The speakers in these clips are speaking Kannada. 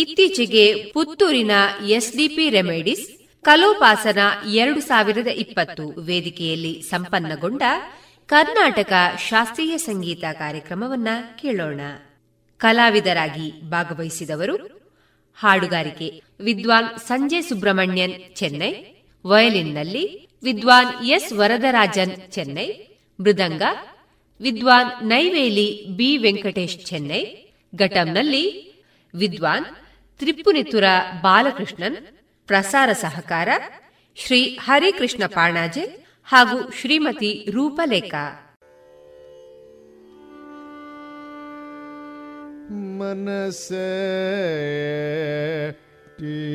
ಇತ್ತೀಚೆಗೆ ಪುತ್ತೂರಿನ ಎಸ್ಡಿಪಿ ರೆಮಿಡೀಸ್, ಕಲೋಪಾಸನ ಎರಡು ಸಾವಿರದ ಇಪ್ಪತ್ತು ವೇದಿಕೆಯಲ್ಲಿ ಸಂಪನ್ನಗೊಂಡ ಕರ್ನಾಟಕ ಶಾಸ್ತ್ರೀಯ ಸಂಗೀತ ಕಾರ್ಯಕ್ರಮವನ್ನ ಕೇಳೋಣ. ಕಲಾವಿದರಾಗಿ ಭಾಗವಹಿಸಿದವರು ಹಾಡುಗಾರಿಕೆ ವಿದ್ವಾನ್ ಸಂಜಯ್ ಸುಬ್ರಹ್ಮಣ್ಯನ್ ಚೆನ್ನೈ, ವಯಲಿನ್ನಲ್ಲಿ ವಿದ್ವಾನ್ ಎಸ್ ವರದರಾಜನ್ ಚೆನ್ನೈ, ಮೃದಂಗ ವಿದ್ವಾನ್ ನೈವೇಲಿ ಬಿ ವೆಂಕಟೇಶ್ ಚೆನ್ನೈ, ಘಟಂನಲ್ಲಿ ವಿದ್ವಾನ್ ತ್ರಿಪುನಿತುರ ಬಾಲಕೃಷ್ಣನ್ ಪ್ರಸಾರ ಸಹಕಾರ ಶ್ರೀ ಹರಿಕೃಷ್ಣ ಪಾಣಾಜೆ ಹಾಗೂ ಶ್ರೀಮತಿ ರೂಪಲೇಖ. ಮನಸ ಸರಿ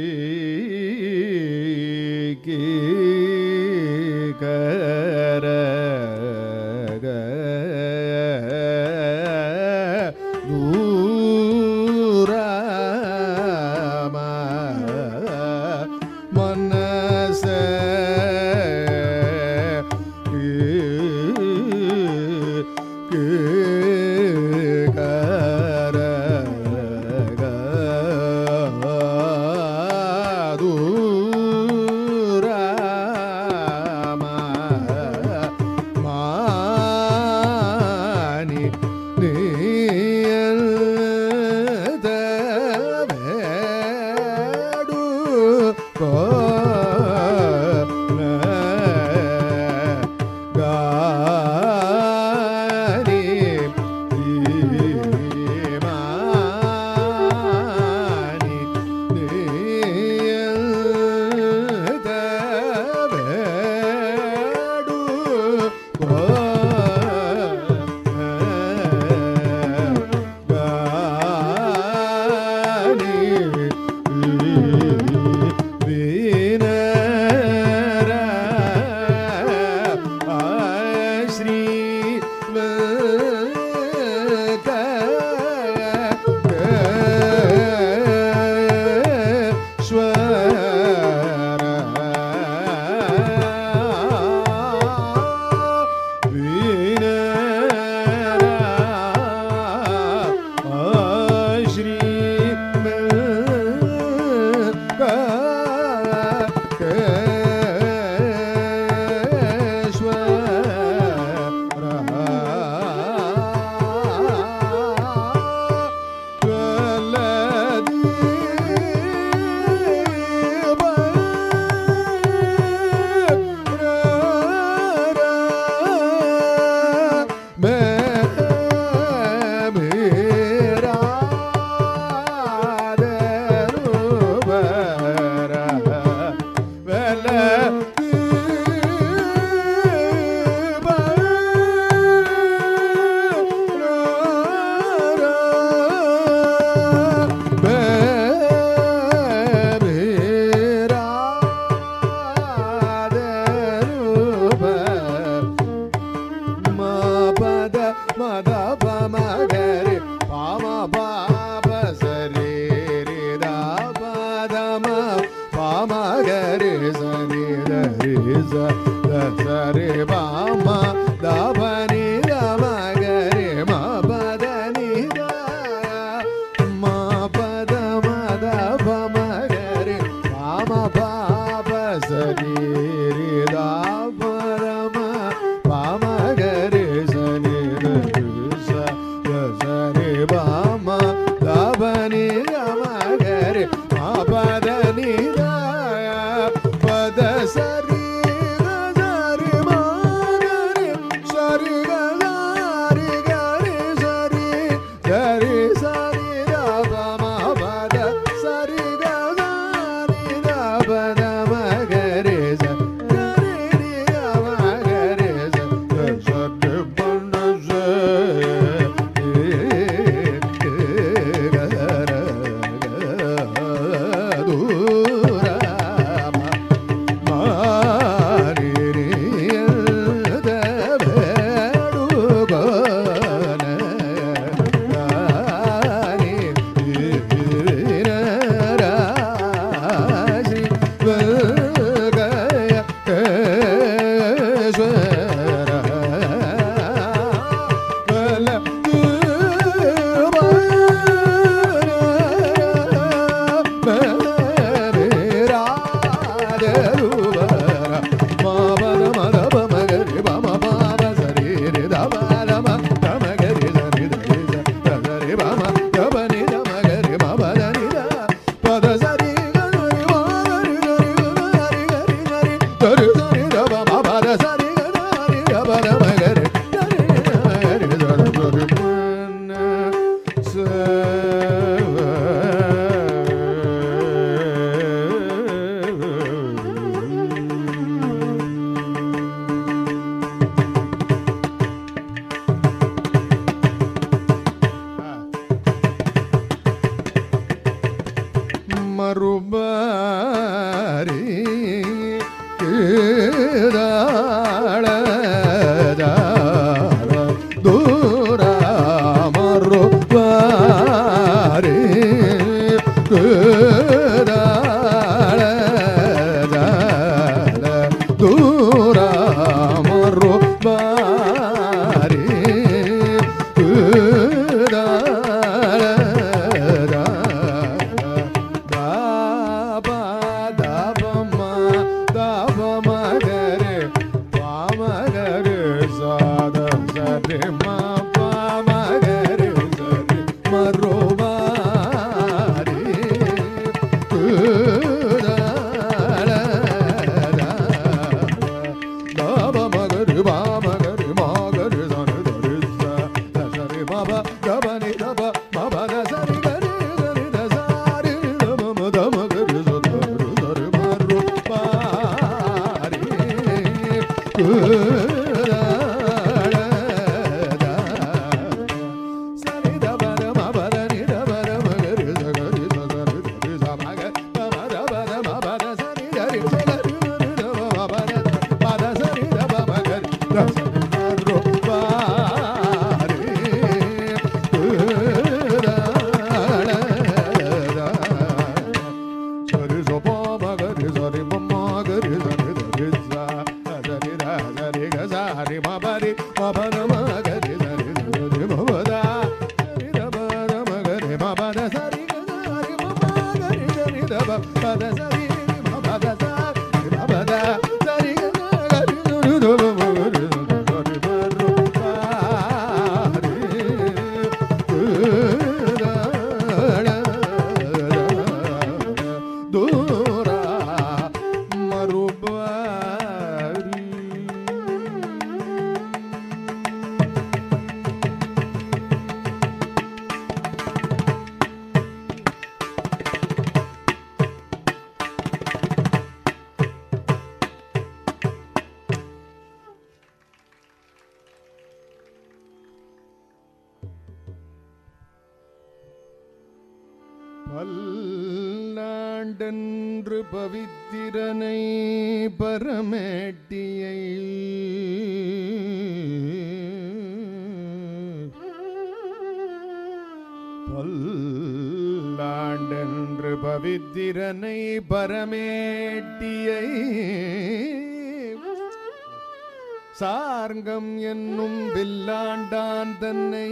மார்க்கம் என்னும் வில்லாண்டான் தன்னை.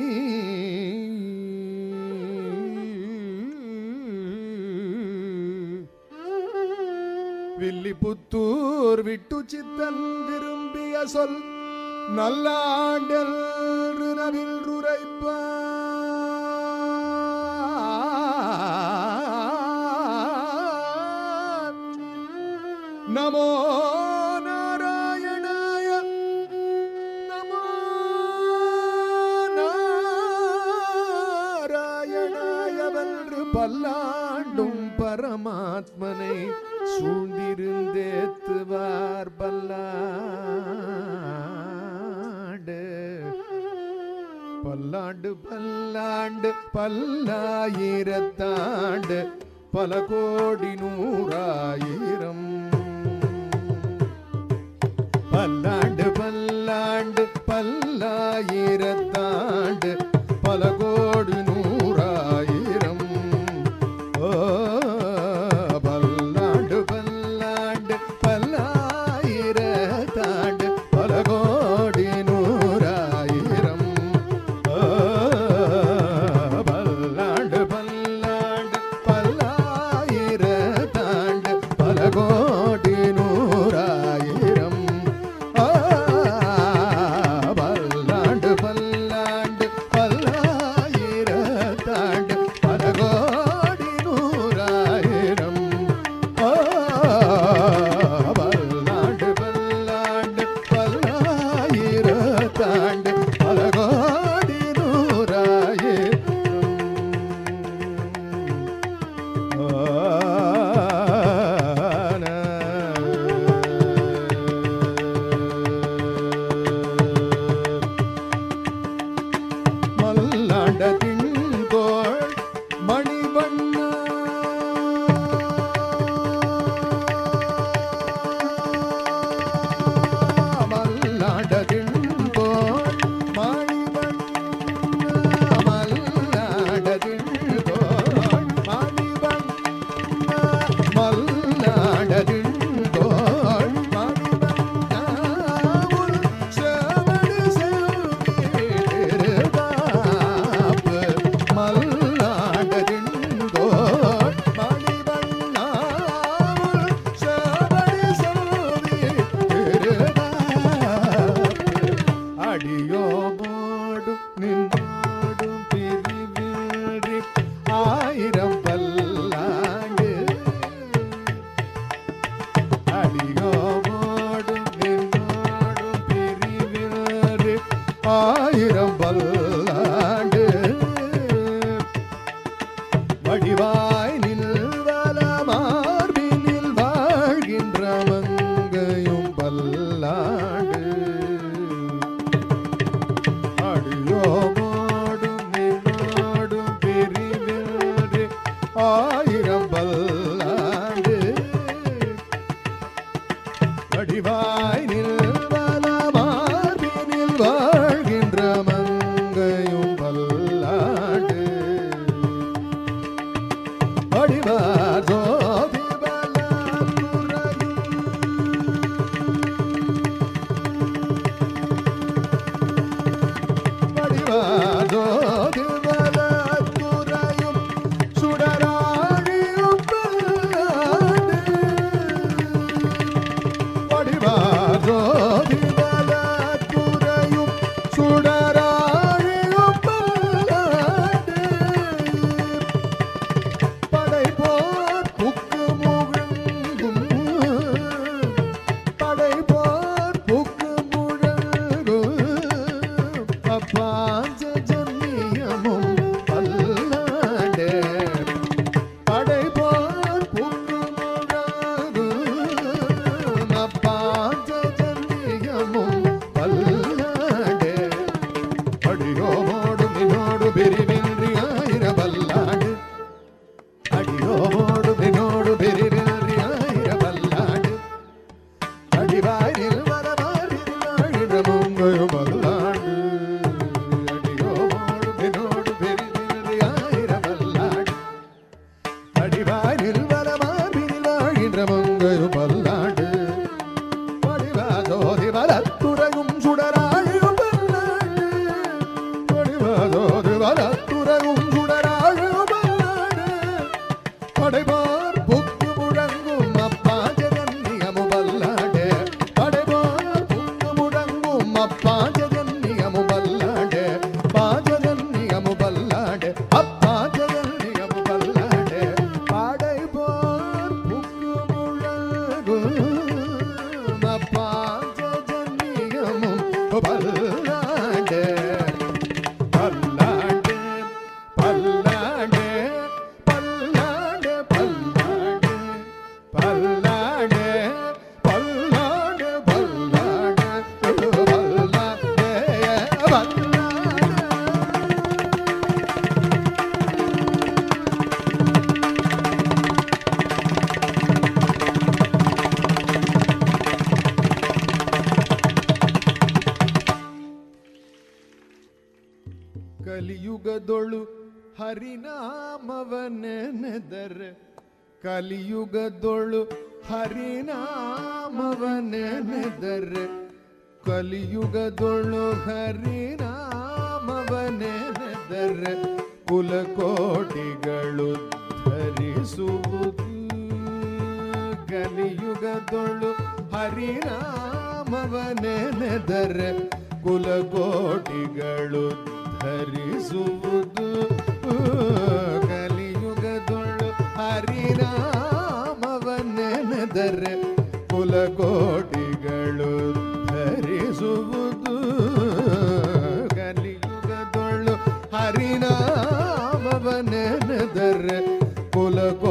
வில்லிபுத்தூர் விட்டு சித்தன் விரும்பிய சொல் நல்ல நல்லாண்டல் நவில் நமோ ஆத்மனை சூழ்ந்திருந்தேத்துவார் பல்லாண்டு. பல்லாண்டு பல்லாண்டு பல்லாயிரத்தாண்டு பல கோடி நூறாயிரம். பல்லாண்டு பல்லாண்டு பல்லாயிரத்தாண்டு ஆய அப்பா ಕಲಿಯುಗದೊಳು ಹರಿನಾಮವ ನೆನೆದರೆ ಕಲಿಯುಗದೊಳು ಹರಿನಾಮವ ನೆನೆದರೆ ಕುಲಕೋಟಿಗಳು ಧರಿಸುವುದು. ಕಲಿಯುಗದೊಳು ಹರಿನಾಮವ ನೆನೆದರೆ ಕುಲಕೋಟಿಗಳು ಧರಿಸುವುದು. ನೆನೆದರೆ ಕುಲಕೋಟಿಗಳು ಧರಿಸುವುದು ಕಲಿಯುಗದೊಳು ಹರಿನಾಮವ ನೆನೆದರೆ ಕುಲಕೋ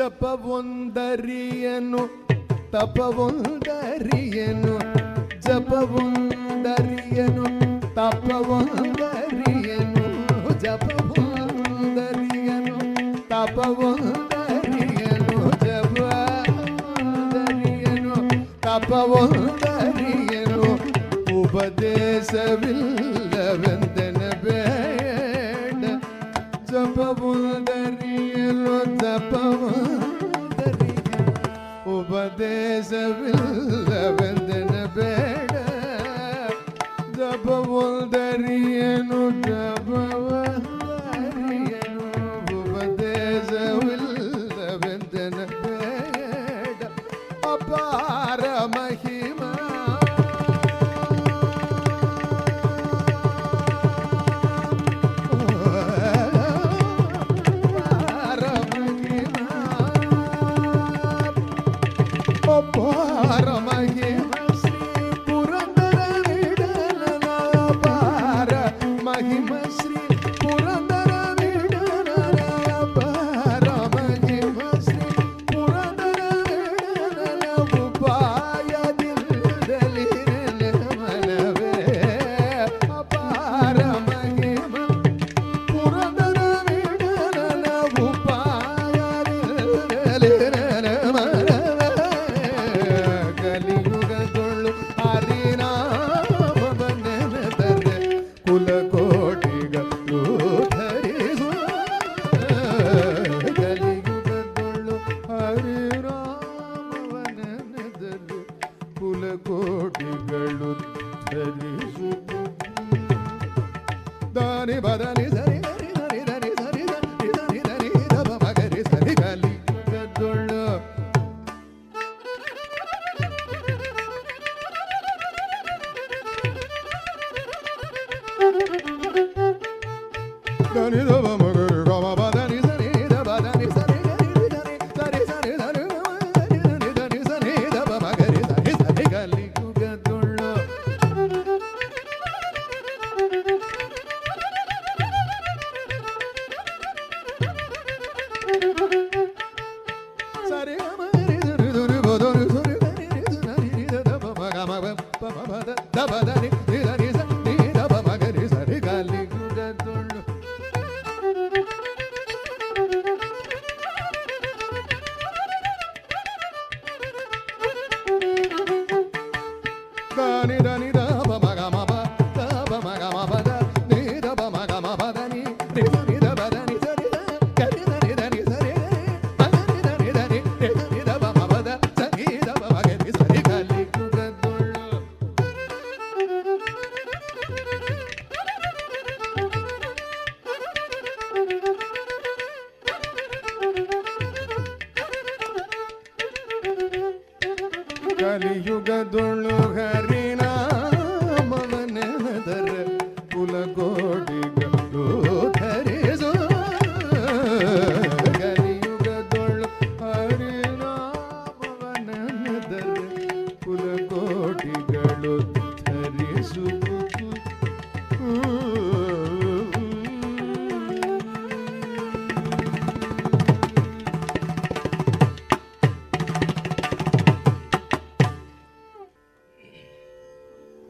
ಜಪವೊಂದರಿಯನು ತಪವೊಂದರಿಯನು ಜಪವೊಂದರಿಯನು ತಪವೊಂದರಿಯನು ಜಪವೊಂದರಿಯನು ತಪವೊಂದರಿಯನು ಜಪವೊಂದರಿಯನು ತಪವೊಂದರಿಯನು ಉಪದೇಶವಿಲ್ಲ da ba da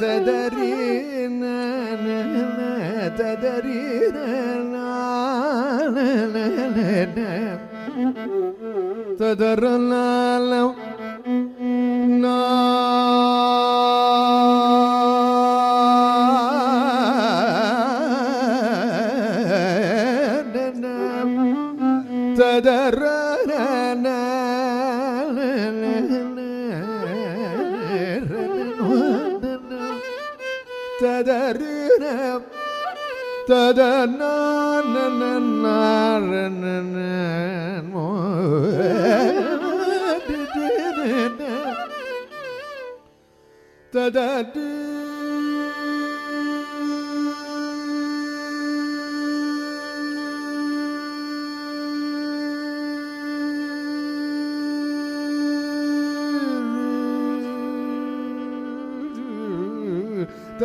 تدرين لا تدرين تدرنا لو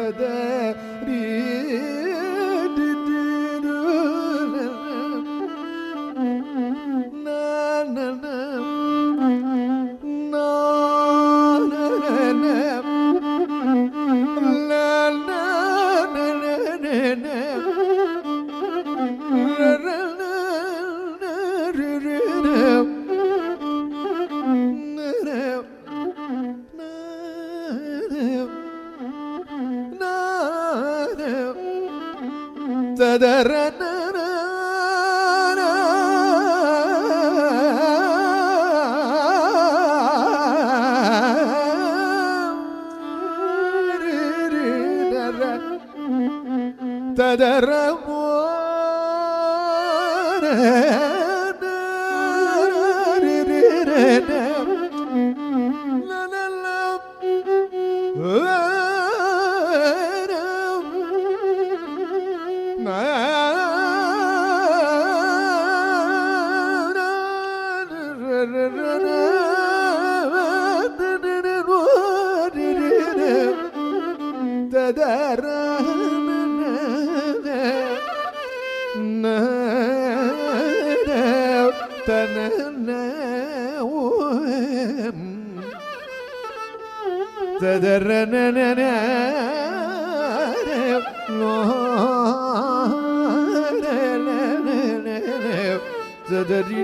eder تدرنا ಮಾದರಿ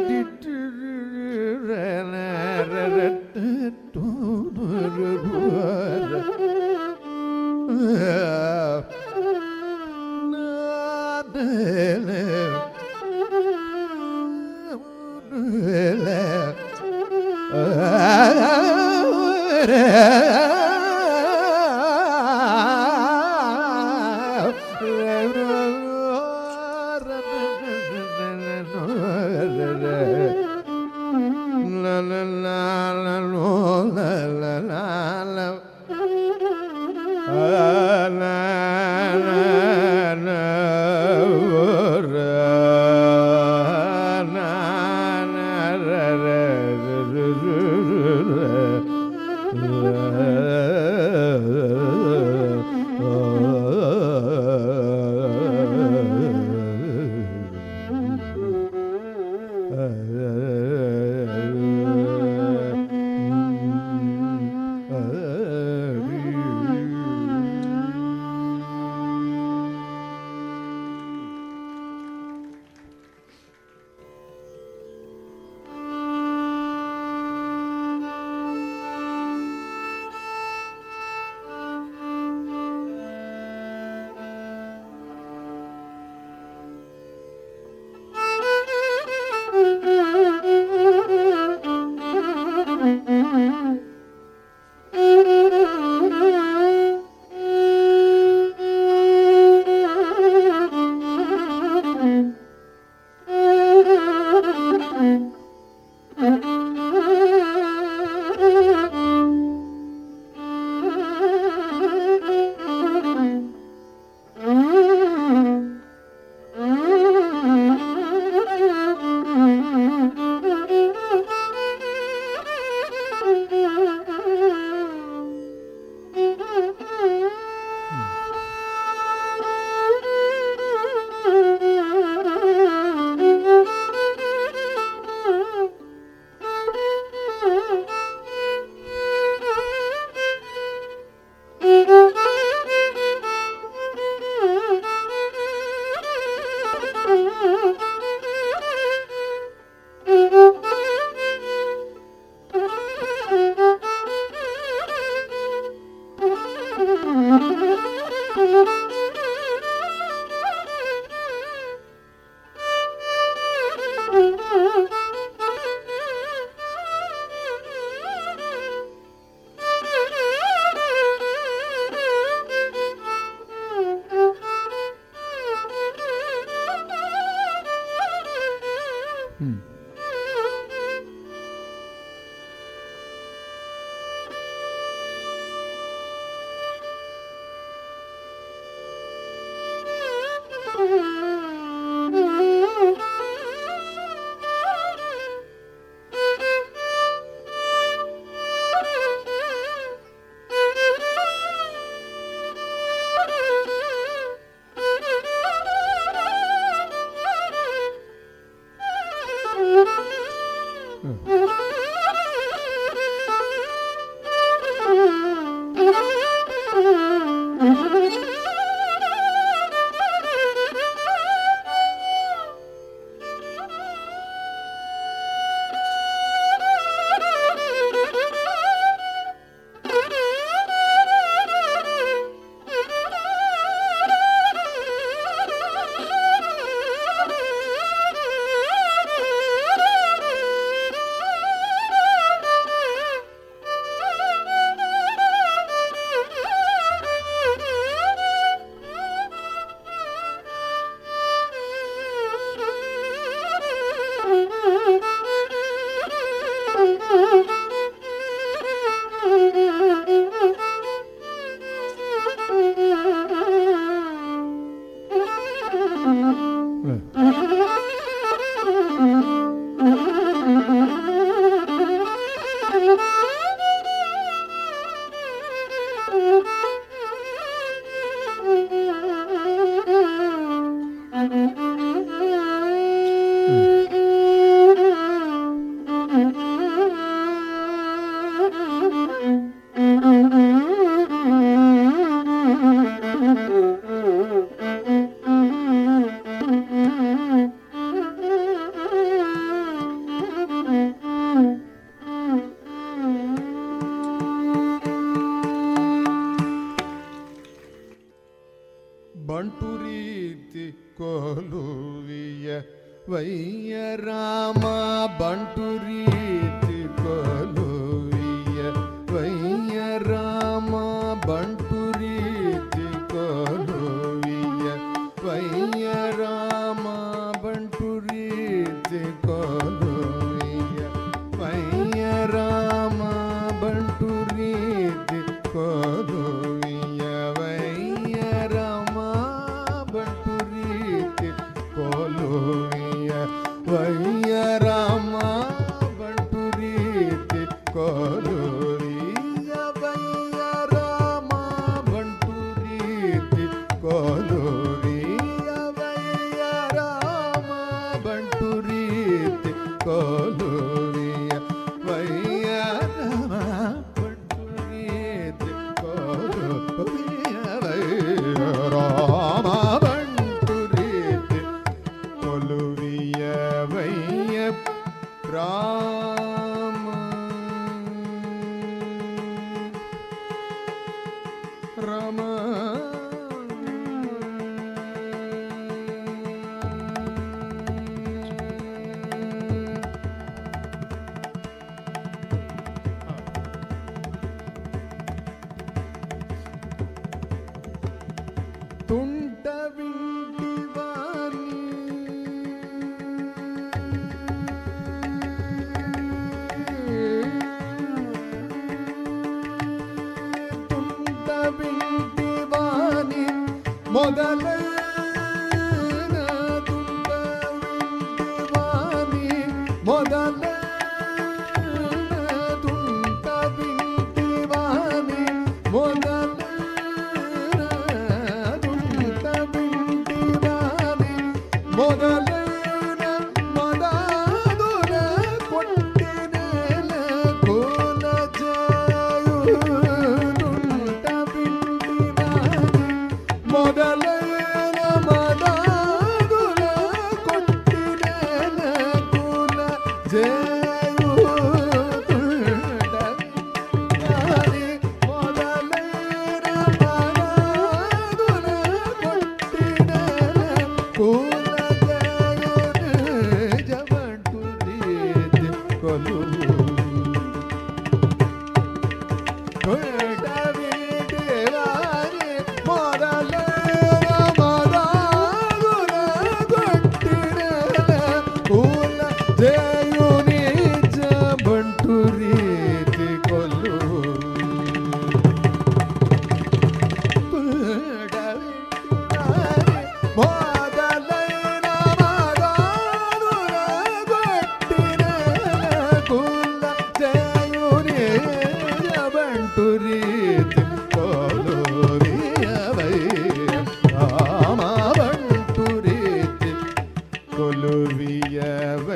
கொலுவியவைய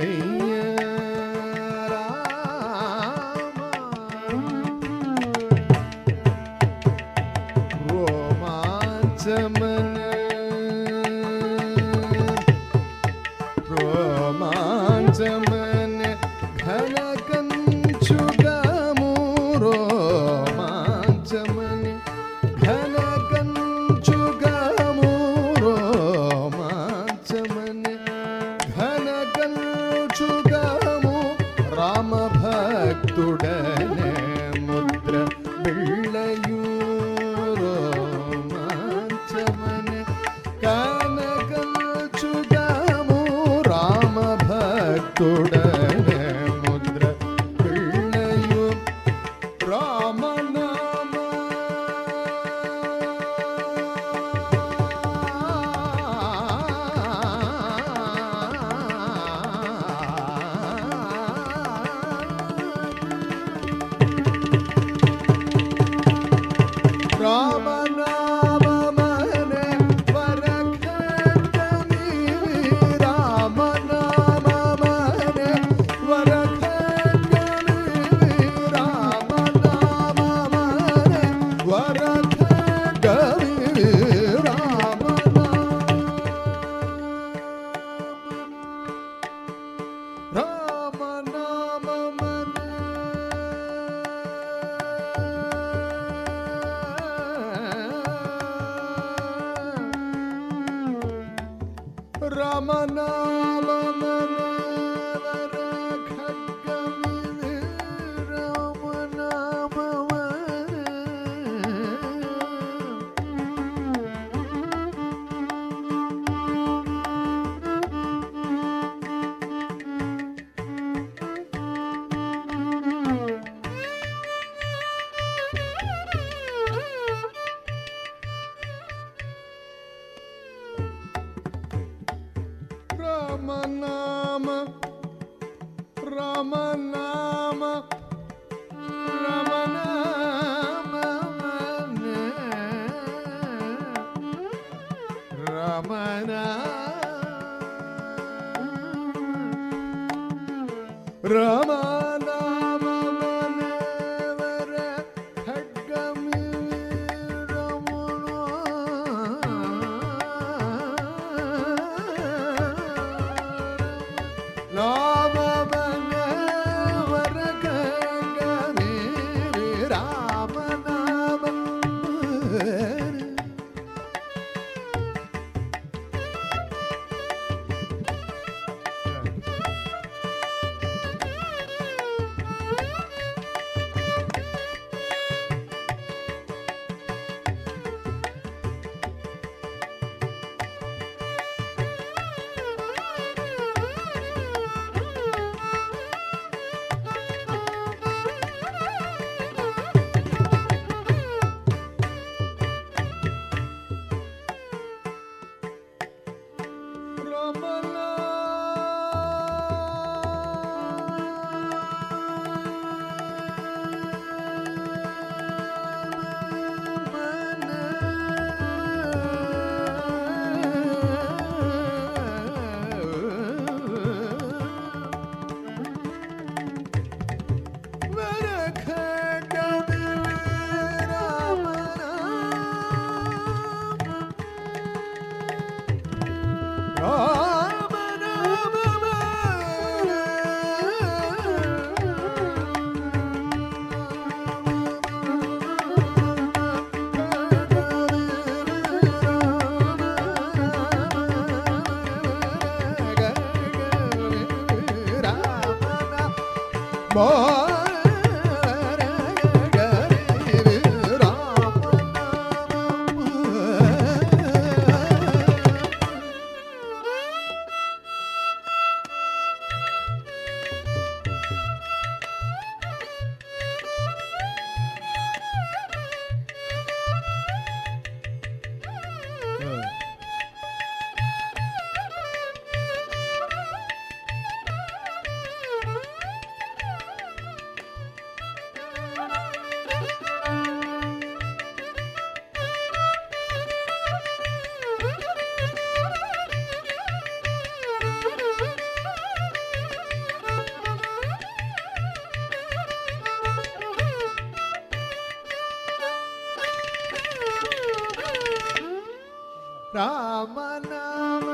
राम नाम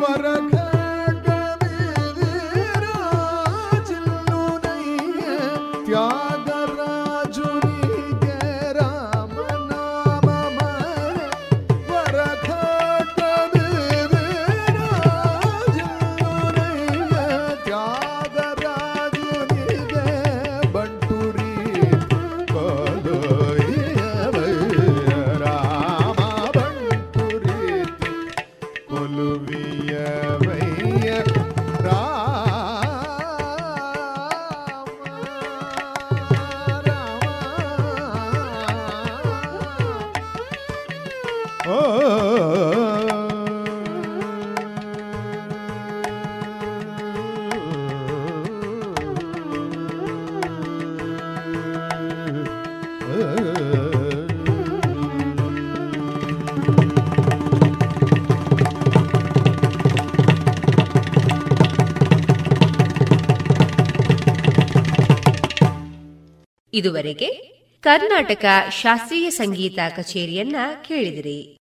परख ಇದುವರೆಗೆ ಕರ್ನಾಟಕ ಶಾಸ್ತ್ರೀಯ ಸಂಗೀತ ಕಚೇರಿಯನ್ನ ಕೇಳಿದಿರಿ.